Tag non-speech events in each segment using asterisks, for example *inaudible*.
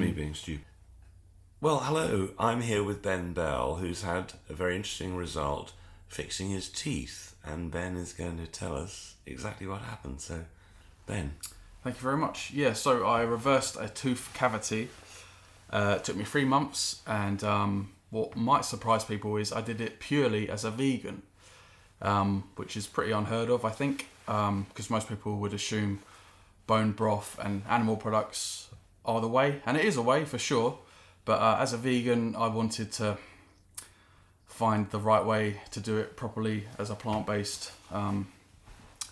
Me being stupid. Well, hello. I'm here with Ben Bell, who's had a very interesting result fixing his teeth, and Ben is going to tell us exactly what happened. So, Ben. Thank you very much. Yeah, so I reversed a tooth cavity. Uh, it took me three months, and um, what might surprise people is I did it purely as a vegan, um, which is pretty unheard of, I think, because most people would assume bone broth and animal products are the way, and it is a way for sure. But uh, as a vegan, I wanted to find the right way to do it properly as a plant-based um,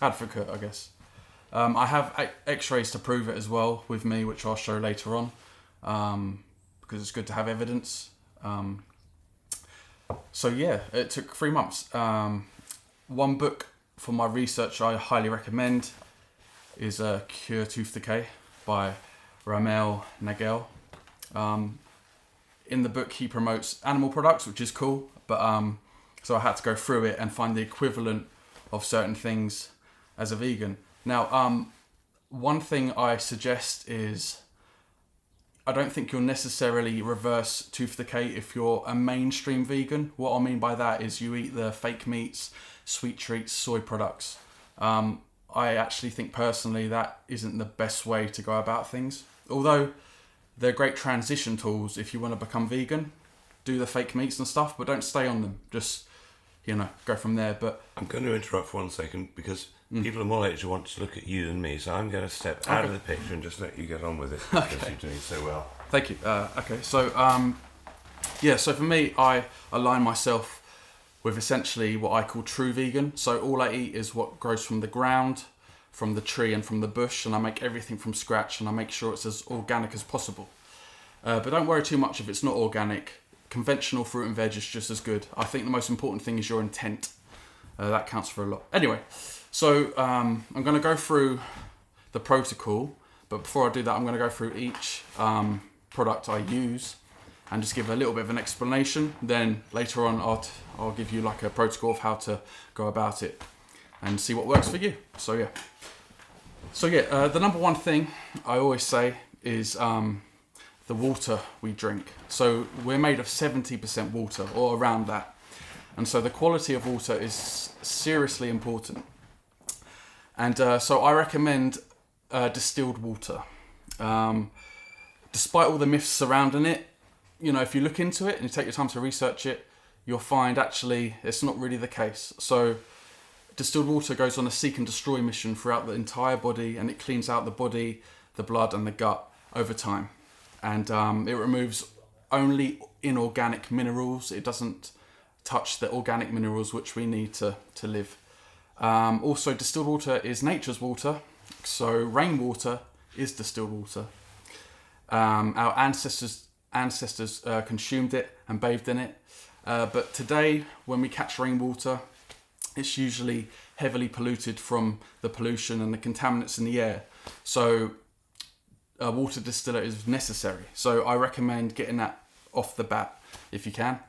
advocate, I guess. Um, I have X-rays to prove it as well with me, which I'll show later on, um, because it's good to have evidence. Um, so yeah, it took three months. Um, one book for my research I highly recommend is uh, "Cure Tooth Decay" by Ramiel Nagel. Um, in the book, he promotes animal products, which is cool, but um, so I had to go through it and find the equivalent of certain things as a vegan. Now, um, one thing I suggest is I don't think you'll necessarily reverse tooth decay if you're a mainstream vegan. What I mean by that is you eat the fake meats, sweet treats, soy products. Um, I actually think personally that isn't the best way to go about things. Although they're great transition tools if you want to become vegan, do the fake meats and stuff, but don't stay on them. Just you know, go from there. But I'm going to interrupt for one second because people are more likely to want to look at you than me, so I'm going to step out of the picture and just let you get on with it *laughs* because you're doing so well. Thank you. Uh, okay, so um, yeah, so for me, I align myself with essentially what I call true vegan. So all I eat is what grows from the ground, from the tree, and from the bush, and I make everything from scratch, and I make sure it's as organic as possible. Uh, but don't worry too much if it's not organic. Conventional fruit and veg is just as good. I think the most important thing is your intent. Uh, that counts for a lot. Anyway, so um, I'm going to go through the protocol, but before I do that, I'm going to go through each um, product I use and just give a little bit of an explanation. Then later on, I'll, t- I'll give you like a protocol of how to go about it and see what works for you. So yeah. So yeah, uh, the number one thing I always say is um, the water we drink. So we're made of 70% water or around that. And so the quality of water is seriously important. And uh, so I recommend uh, distilled water. Um, despite all the myths surrounding it, you know, if you look into it and you take your time to research it, you'll find actually it's not really the case. So distilled water goes on a seek and destroy mission throughout the entire body and it cleans out the body, the blood, and the gut over time. And um, it removes only inorganic minerals. It doesn't touch the organic minerals which we need to, to live. Um, also, distilled water is nature's water, so rainwater is distilled water. Um, our ancestors ancestors uh, consumed it and bathed in it, uh, but today, when we catch rainwater, it's usually heavily polluted from the pollution and the contaminants in the air. So, a water distiller is necessary. So, I recommend getting that off the bat if you can.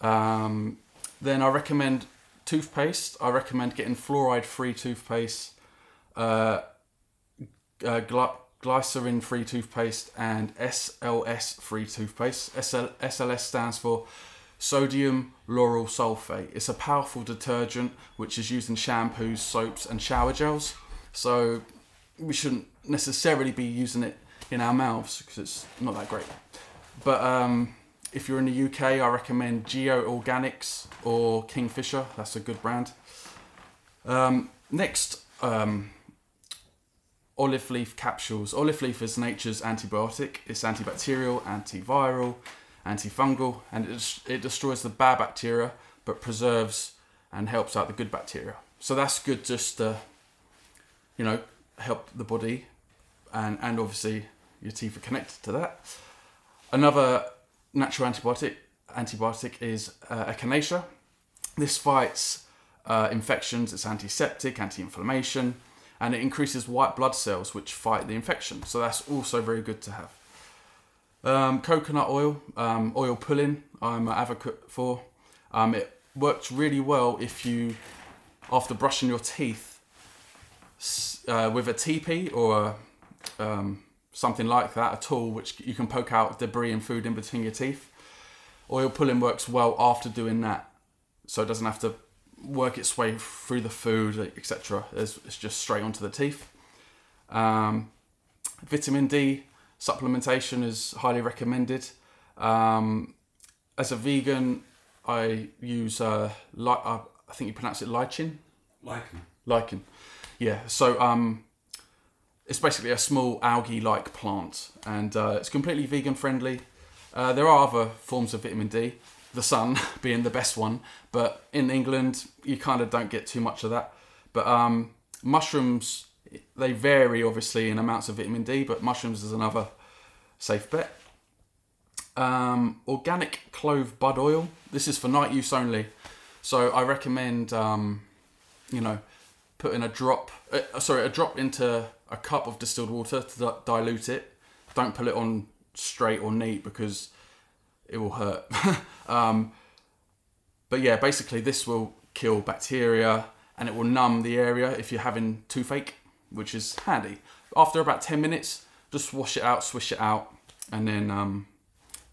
Um, then I recommend toothpaste. I recommend getting fluoride-free toothpaste, uh, uh, gly- glycerin-free toothpaste, and SLS-free toothpaste. SL- SLS stands for sodium lauryl sulfate. It's a powerful detergent which is used in shampoos, soaps, and shower gels. So we shouldn't necessarily be using it in our mouths because it's not that great. But um, if you're in the UK, I recommend Geo Organics or Kingfisher. That's a good brand. Um, next, um, olive leaf capsules. Olive leaf is nature's antibiotic. It's antibacterial, antiviral, antifungal, and it, it destroys the bad bacteria but preserves and helps out the good bacteria. So that's good just to, you know, help the body, and and obviously your teeth are connected to that. Another natural antibiotic antibiotic is uh, echinacea. This fights uh, infections. It's antiseptic, anti-inflammation, and it increases white blood cells, which fight the infection. So that's also very good to have. Um, coconut oil, um, oil pulling, I'm an advocate for. Um, it works really well if you, after brushing your teeth uh, with a TePe or a, um, something like that, a tool which you can poke out debris and food in between your teeth. Oil pulling works well after doing that, so it doesn't have to work its way through the food, etc. It's, it's just straight onto the teeth. Um, vitamin D supplementation is highly recommended. Um, as a vegan, I use uh, li- uh, I think you pronounce it lichen. Lichen. Lichen. Yeah. So um, it's basically a small algae-like plant, and uh, it's completely vegan friendly. Uh, there are other forms of vitamin D, the sun *laughs* being the best one, but in England you kind of don't get too much of that. But um, mushrooms, they vary obviously in amounts of vitamin D, but mushrooms is another safe bet. Um, organic clove bud oil. This is for night use only, so I recommend um, you know putting a drop, uh, sorry, a drop into a cup of distilled water to di- dilute it. Don't put it on straight or neat because it will hurt. *laughs* um, but yeah, basically this will kill bacteria and it will numb the area if you're having toothache, which is handy. After about 10 minutes, just wash it out, swish it out, and then um,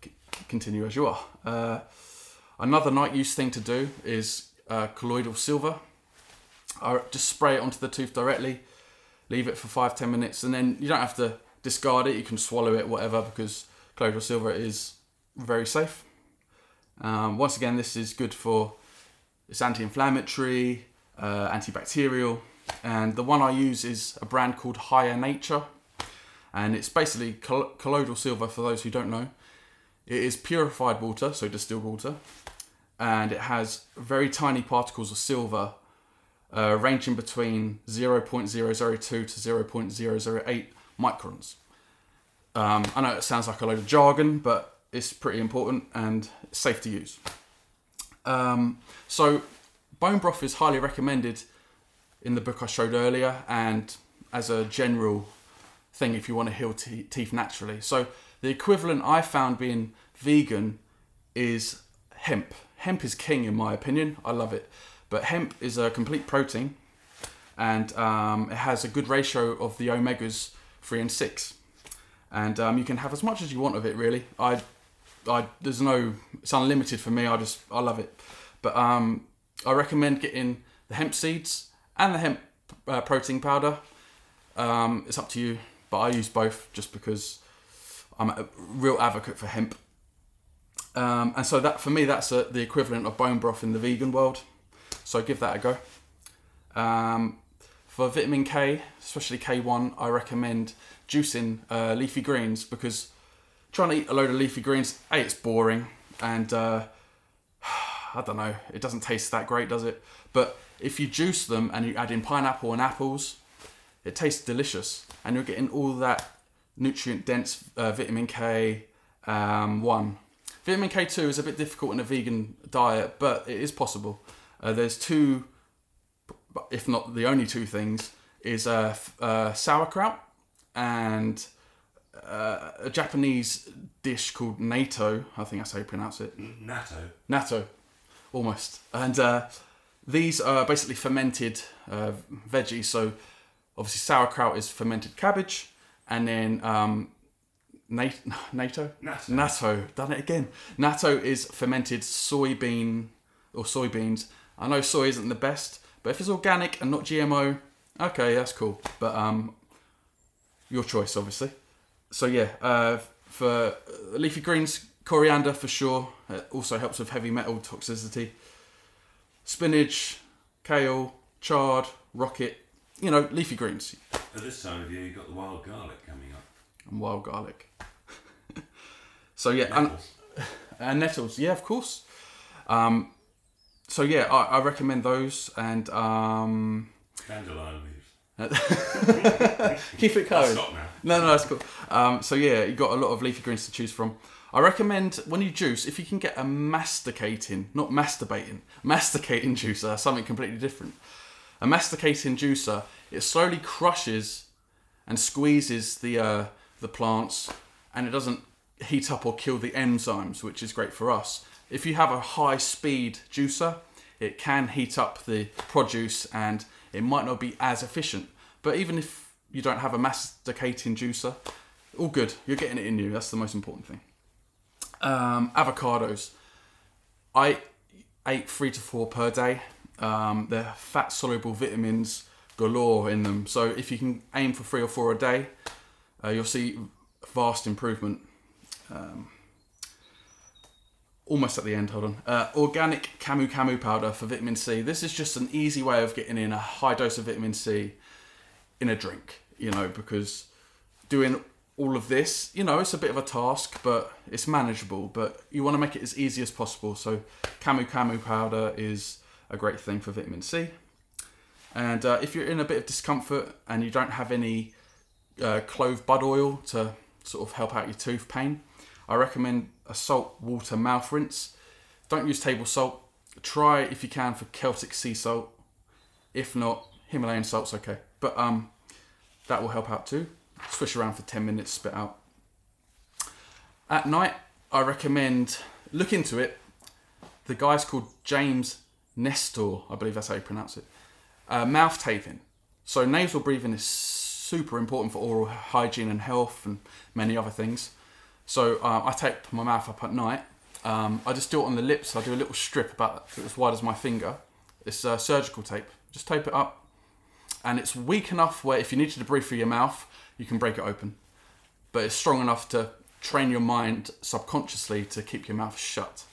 c- continue as you are. Uh, another night use thing to do is uh, colloidal silver. I just spray it onto the tooth directly, leave it for five ten minutes, and then you don't have to discard it. You can swallow it, whatever, because colloidal silver is very safe. Um, once again, this is good for it's anti-inflammatory, uh, antibacterial, and the one I use is a brand called Higher Nature, and it's basically coll- colloidal silver. For those who don't know, it is purified water, so distilled water, and it has very tiny particles of silver uh, ranging between 0.002 to 0.008 microns. Um, I know it sounds like a load of jargon, but it's pretty important and safe to use. Um, so, bone broth is highly recommended in the book I showed earlier, and as a general thing if you want to heal te- teeth naturally. So, the equivalent I found being vegan is hemp. Hemp is king in my opinion. I love it. But hemp is a complete protein and um, it has a good ratio of the omegas 3 and 6. And um, you can have as much as you want of it, really. I, I, there's no, it's unlimited for me. I just, I love it. But um, I recommend getting the hemp seeds and the hemp uh, protein powder. Um, it's up to you, but I use both just because I'm a real advocate for hemp. Um, and so that for me, that's a, the equivalent of bone broth in the vegan world. So give that a go. Um, for vitamin K, especially K1, I recommend juicing uh, leafy greens because trying to eat a load of leafy greens, A, it's boring and uh, *sighs* I don't know, it doesn't taste that great, does it? But if you juice them and you add in pineapple and apples, it tastes delicious and you're getting all that nutrient dense uh, vitamin K um, 1. Vitamin K2 is a bit difficult in a vegan diet, but it is possible. Uh, there's two, if not the only two things, is uh, uh, sauerkraut and uh, a Japanese dish called natto. I think that's how you pronounce it. Natto. Natto, almost. And uh, these are basically fermented uh, veggies. So obviously sauerkraut is fermented cabbage, and then um, nat- *laughs* Natto. natto, done it again. Natto is fermented soybean or soybeans. I know soy isn't the best, but if it's organic and not GMO, okay, that's cool. But um, your choice, obviously. So yeah, uh, for leafy greens, coriander for sure. It also helps with heavy metal toxicity. Spinach, kale, chard, rocket. You know, leafy greens At this time of year, you've got the wild garlic coming up. and wild garlic. *laughs* so yeah, and, *laughs* and nettles. Yeah, of course. Um, so yeah, I, I recommend those and um, Dandelion leaves. *laughs* keep it going. No, no, that's cool. Um, so yeah, you got a lot of leafy greens to choose from. I recommend when you juice, if you can get a masticating, not masturbating, masticating juicer, something completely different. A masticating juicer, it slowly crushes and squeezes the uh, the plants, and it doesn't heat up or kill the enzymes, which is great for us. If you have a high speed juicer, it can heat up the produce and it might not be as efficient. But even if you don't have a masticating juicer, all good. You're getting it in you. That's the most important thing. Um, avocados. I ate three to four per day. Um, they're fat soluble vitamins galore in them. So if you can aim for three or four a day, uh, you'll see vast improvement. Um, almost at the end, hold on. Uh, organic Camu Camu powder for vitamin C. This is just an easy way of getting in a high dose of vitamin C in a drink, you know, because doing all of this, you know, it's a bit of a task, but it's manageable. But you want to make it as easy as possible. So, Camu Camu powder is a great thing for vitamin C. And uh, if you're in a bit of discomfort and you don't have any uh, clove bud oil to sort of help out your tooth pain, I recommend a salt water mouth rinse. Don't use table salt. Try if you can for Celtic sea salt. If not, Himalayan salt's okay. But um, that will help out too. Swish around for 10 minutes, spit out. At night, I recommend look into it. The guy's called James Nestor, I believe that's how you pronounce it. Uh, mouth taping. So nasal breathing is super important for oral hygiene and health and many other things. So uh, I tape my mouth up at night. Um, I just do it on the lips. I do a little strip about as wide as my finger. It's uh, surgical tape. Just tape it up, and it's weak enough where if you need to breathe through your mouth, you can break it open. But it's strong enough to train your mind subconsciously to keep your mouth shut.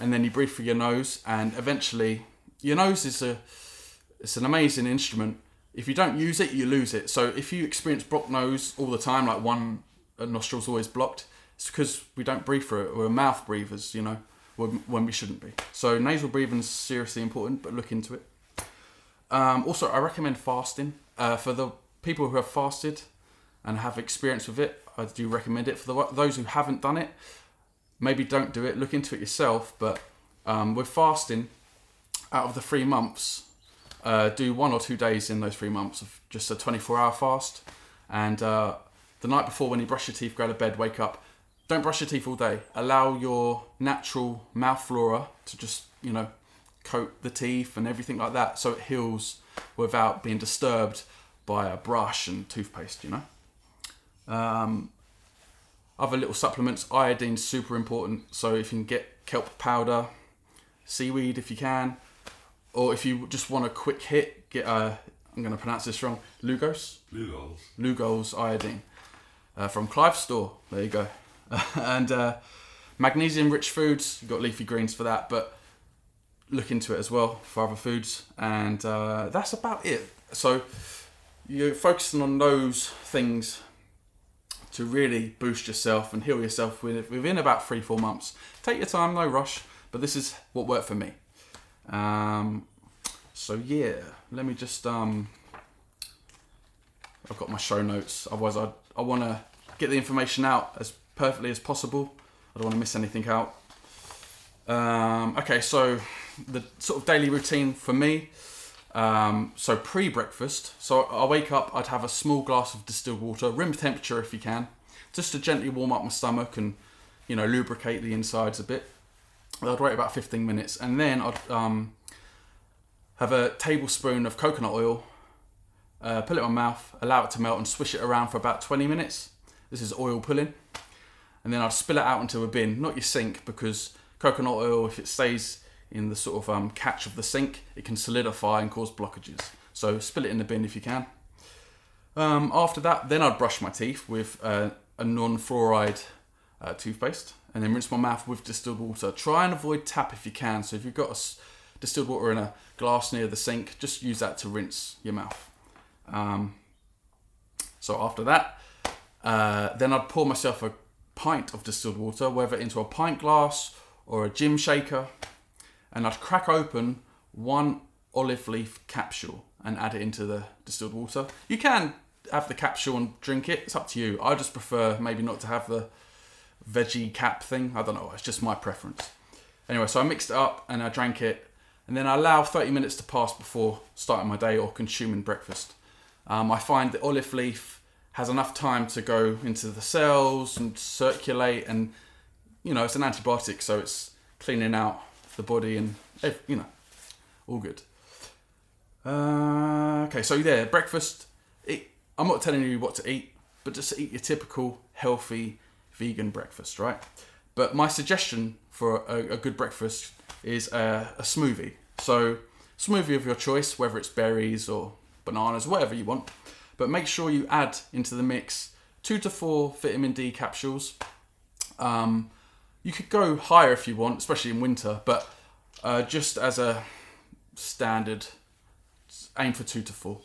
And then you breathe through your nose, and eventually, your nose is a it's an amazing instrument. If you don't use it, you lose it. So if you experience blocked nose all the time, like one uh, nostril's always blocked, it's because we don't breathe through it. We're mouth breathers, you know, when we shouldn't be. So nasal breathing is seriously important, but look into it. Um, also, I recommend fasting uh, for the people who have fasted and have experience with it. I do recommend it for the, those who haven't done it. Maybe don't do it. Look into it yourself. But um, with fasting, out of the three months, uh, do one or two days in those three months of just a 24-hour fast, and uh, the night before, when you brush your teeth, go to bed, wake up, don't brush your teeth all day. Allow your natural mouth flora to just, you know, coat the teeth and everything like that so it heals without being disturbed by a brush and toothpaste, you know. Um, other little supplements, iodine's super important. So if you can get kelp powder, seaweed if you can, or if you just want a quick hit, get a, I'm going to pronounce this wrong, Lugos? Lugol's. Lugol's iodine uh, from Clive's store. There you go. *laughs* and uh, magnesium rich foods, you've got leafy greens for that, but look into it as well for other foods. And uh, that's about it. So you're focusing on those things to really boost yourself and heal yourself within about three, four months. Take your time, no rush, but this is what worked for me. Um, so yeah, let me just um, I've got my show notes. Otherwise, I I want to get the information out as perfectly as possible. I don't want to miss anything out. Um, okay, so the sort of daily routine for me. Um, so pre breakfast, so I wake up, I'd have a small glass of distilled water, room temperature if you can, just to gently warm up my stomach and you know lubricate the insides a bit. I'd wait about 15 minutes, and then I'd um, have a tablespoon of coconut oil, uh, it in my mouth, allow it to melt, and swish it around for about 20 minutes. This is oil pulling and then I'd spill it out into a bin, not your sink, because coconut oil, if it stays in the sort of um, catch of the sink, it can solidify and cause blockages. So spill it in the bin if you can. Um, after that, then I'd brush my teeth with uh, a non-fluoride uh, toothpaste, and then rinse my mouth with distilled water. Try and avoid tap if you can. So if you've got a distilled water in a glass near the sink, just use that to rinse your mouth. Um, so after that, uh, then I'd pour myself a pint of distilled water, whether into a pint glass or a gym shaker, and I'd crack open one olive leaf capsule and add it into the distilled water. You can have the capsule and drink it, it's up to you. I just prefer maybe not to have the veggie cap thing. I don't know, it's just my preference. Anyway, so I mixed it up and I drank it, and then I allow 30 minutes to pass before starting my day or consuming breakfast. Um, I find the olive leaf has enough time to go into the cells and circulate and you know it's an antibiotic so it's cleaning out the body and you know all good uh, okay so yeah breakfast i'm not telling you what to eat but just eat your typical healthy vegan breakfast, right? But my suggestion for a, a good breakfast is a, a smoothie. So, smoothie of your choice, whether it's berries or bananas, whatever you want. But make sure you add into the mix two to four vitamin D capsules. Um, you could go higher if you want, especially in winter, but uh, just as a standard, aim for two to four.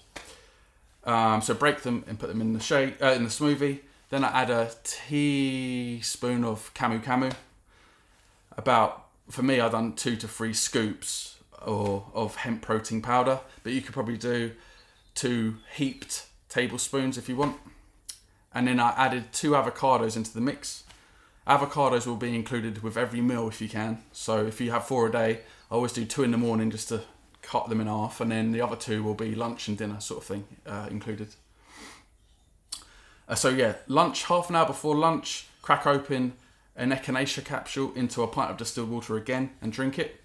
Um, so break them and put them in the shake uh, in the smoothie. Then I add a teaspoon of camu camu. About for me, I've done two to three scoops or of hemp protein powder, but you could probably do two heaped tablespoons if you want. And then I added two avocados into the mix. Avocados will be included with every meal if you can. So if you have four a day, I always do two in the morning just to cut them in half, and then the other two will be lunch and dinner sort of thing uh, included. Uh, so yeah, lunch half an hour before lunch, crack open an echinacea capsule into a pint of distilled water again and drink it.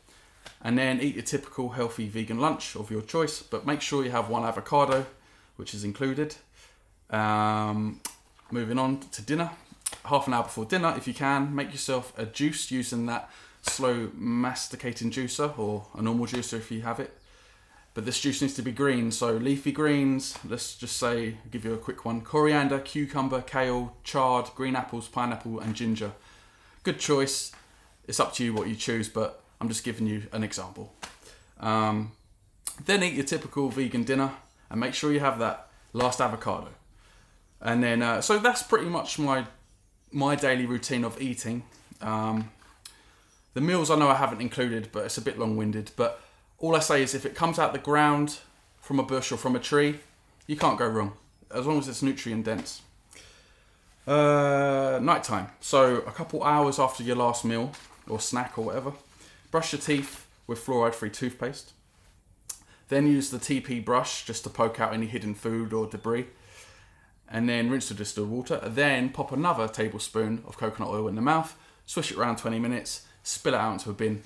And then eat your typical healthy vegan lunch of your choice, but make sure you have one avocado, which is included. Um, moving on to dinner, half an hour before dinner, if you can, make yourself a juice using that slow masticating juicer or a normal juicer if you have it. But this juice needs to be green, so leafy greens, let's just say, give you a quick one coriander, cucumber, kale, chard, green apples, pineapple, and ginger. Good choice. It's up to you what you choose, but I'm just giving you an example. Um, then eat your typical vegan dinner and make sure you have that last avocado. And then, uh, so that's pretty much my my daily routine of eating. Um, the meals I know I haven't included, but it's a bit long winded. But all I say is if it comes out the ground from a bush or from a tree, you can't go wrong as long as it's nutrient dense. Uh, nighttime. So a couple hours after your last meal or snack or whatever, brush your teeth with fluoride-free toothpaste. Then use the TePe brush just to poke out any hidden food or debris. And then rinse with distilled water. Then pop another tablespoon of coconut oil in the mouth, swish it around 20 minutes, spill it out into a bin,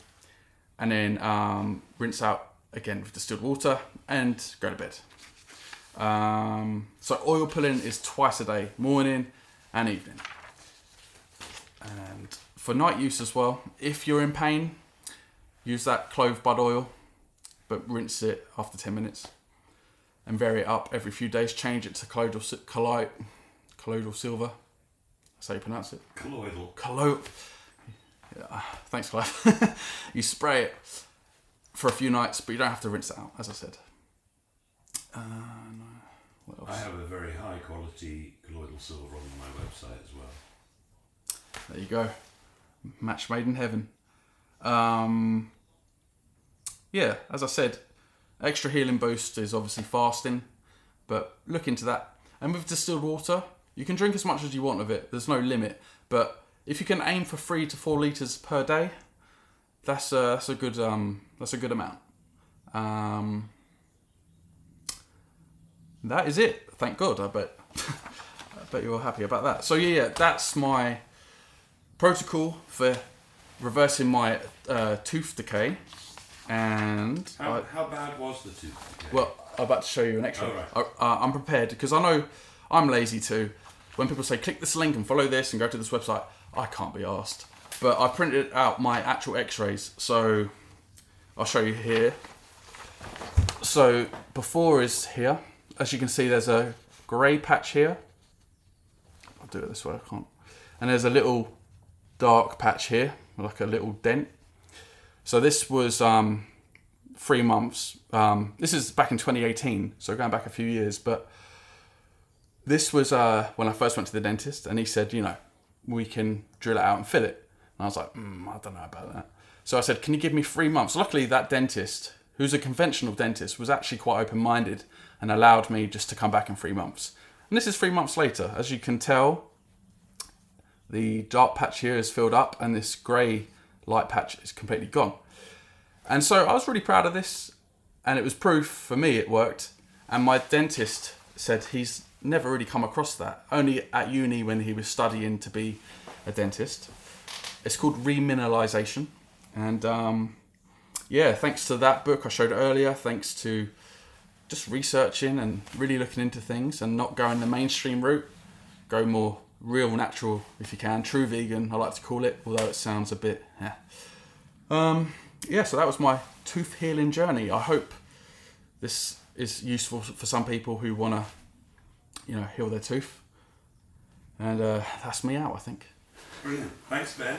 and then um, rinse out again with distilled water and go to bed. Um, so oil pulling is twice a day, morning and evening. And for night use as well, if you're in pain, use that clove bud oil, but rinse it after 10 minutes and vary it up every few days. Change it to colloidal, colloid, colloidal silver. That's how you pronounce it. Colloidal. Collo- yeah, thanks, Clive. *laughs* you spray it for a few nights, but you don't have to rinse it out, as I said. Uh, no. What else? I have a very high quality colloidal silver on my website as well. There you go. Match made in heaven. Um, yeah, as I said, extra healing boost is obviously fasting, but look into that. And with distilled water, you can drink as much as you want of it. There's no limit, but if you can aim for three to four liters per day, that's a, that's a good um, that's a good amount. Um, that is it. Thank God. I bet. *laughs* I bet you're happy about that. So yeah, yeah, that's my protocol for reversing my uh, tooth decay. And How, I, how bad was the tooth? well, I'm about to show you an extra. Oh, right. I, uh, I'm prepared because I know I'm lazy too. When people say click this link and follow this and go to this website, I can't be asked. But I printed out my actual X-rays, so I'll show you here. So before is here. As you can see, there's a grey patch here. I'll do it this way. I can't. And there's a little dark patch here, like a little dent. So this was um, three months. Um, this is back in 2018, so going back a few years. But this was uh, when I first went to the dentist, and he said, you know, we can drill it out and fill it. And I was like, mm, I don't know about that. So I said, can you give me three months? Luckily, that dentist, who's a conventional dentist, was actually quite open minded and allowed me just to come back in three months. And this is three months later. As you can tell, the dark patch here is filled up, and this grey light patch is completely gone. And so I was really proud of this, and it was proof for me it worked. And my dentist said he's never really come across that, only at uni when he was studying to be a dentist. It's called remineralization, and um, yeah, thanks to that book I showed earlier, thanks to just researching and really looking into things and not going the mainstream route, go more real natural if you can. True vegan, I like to call it, although it sounds a bit. Yeah. Um, yeah, so that was my tooth healing journey. I hope this is useful for some people who want to, you know, heal their tooth. And uh, that's me out, I think. Brilliant. Thanks, Ben.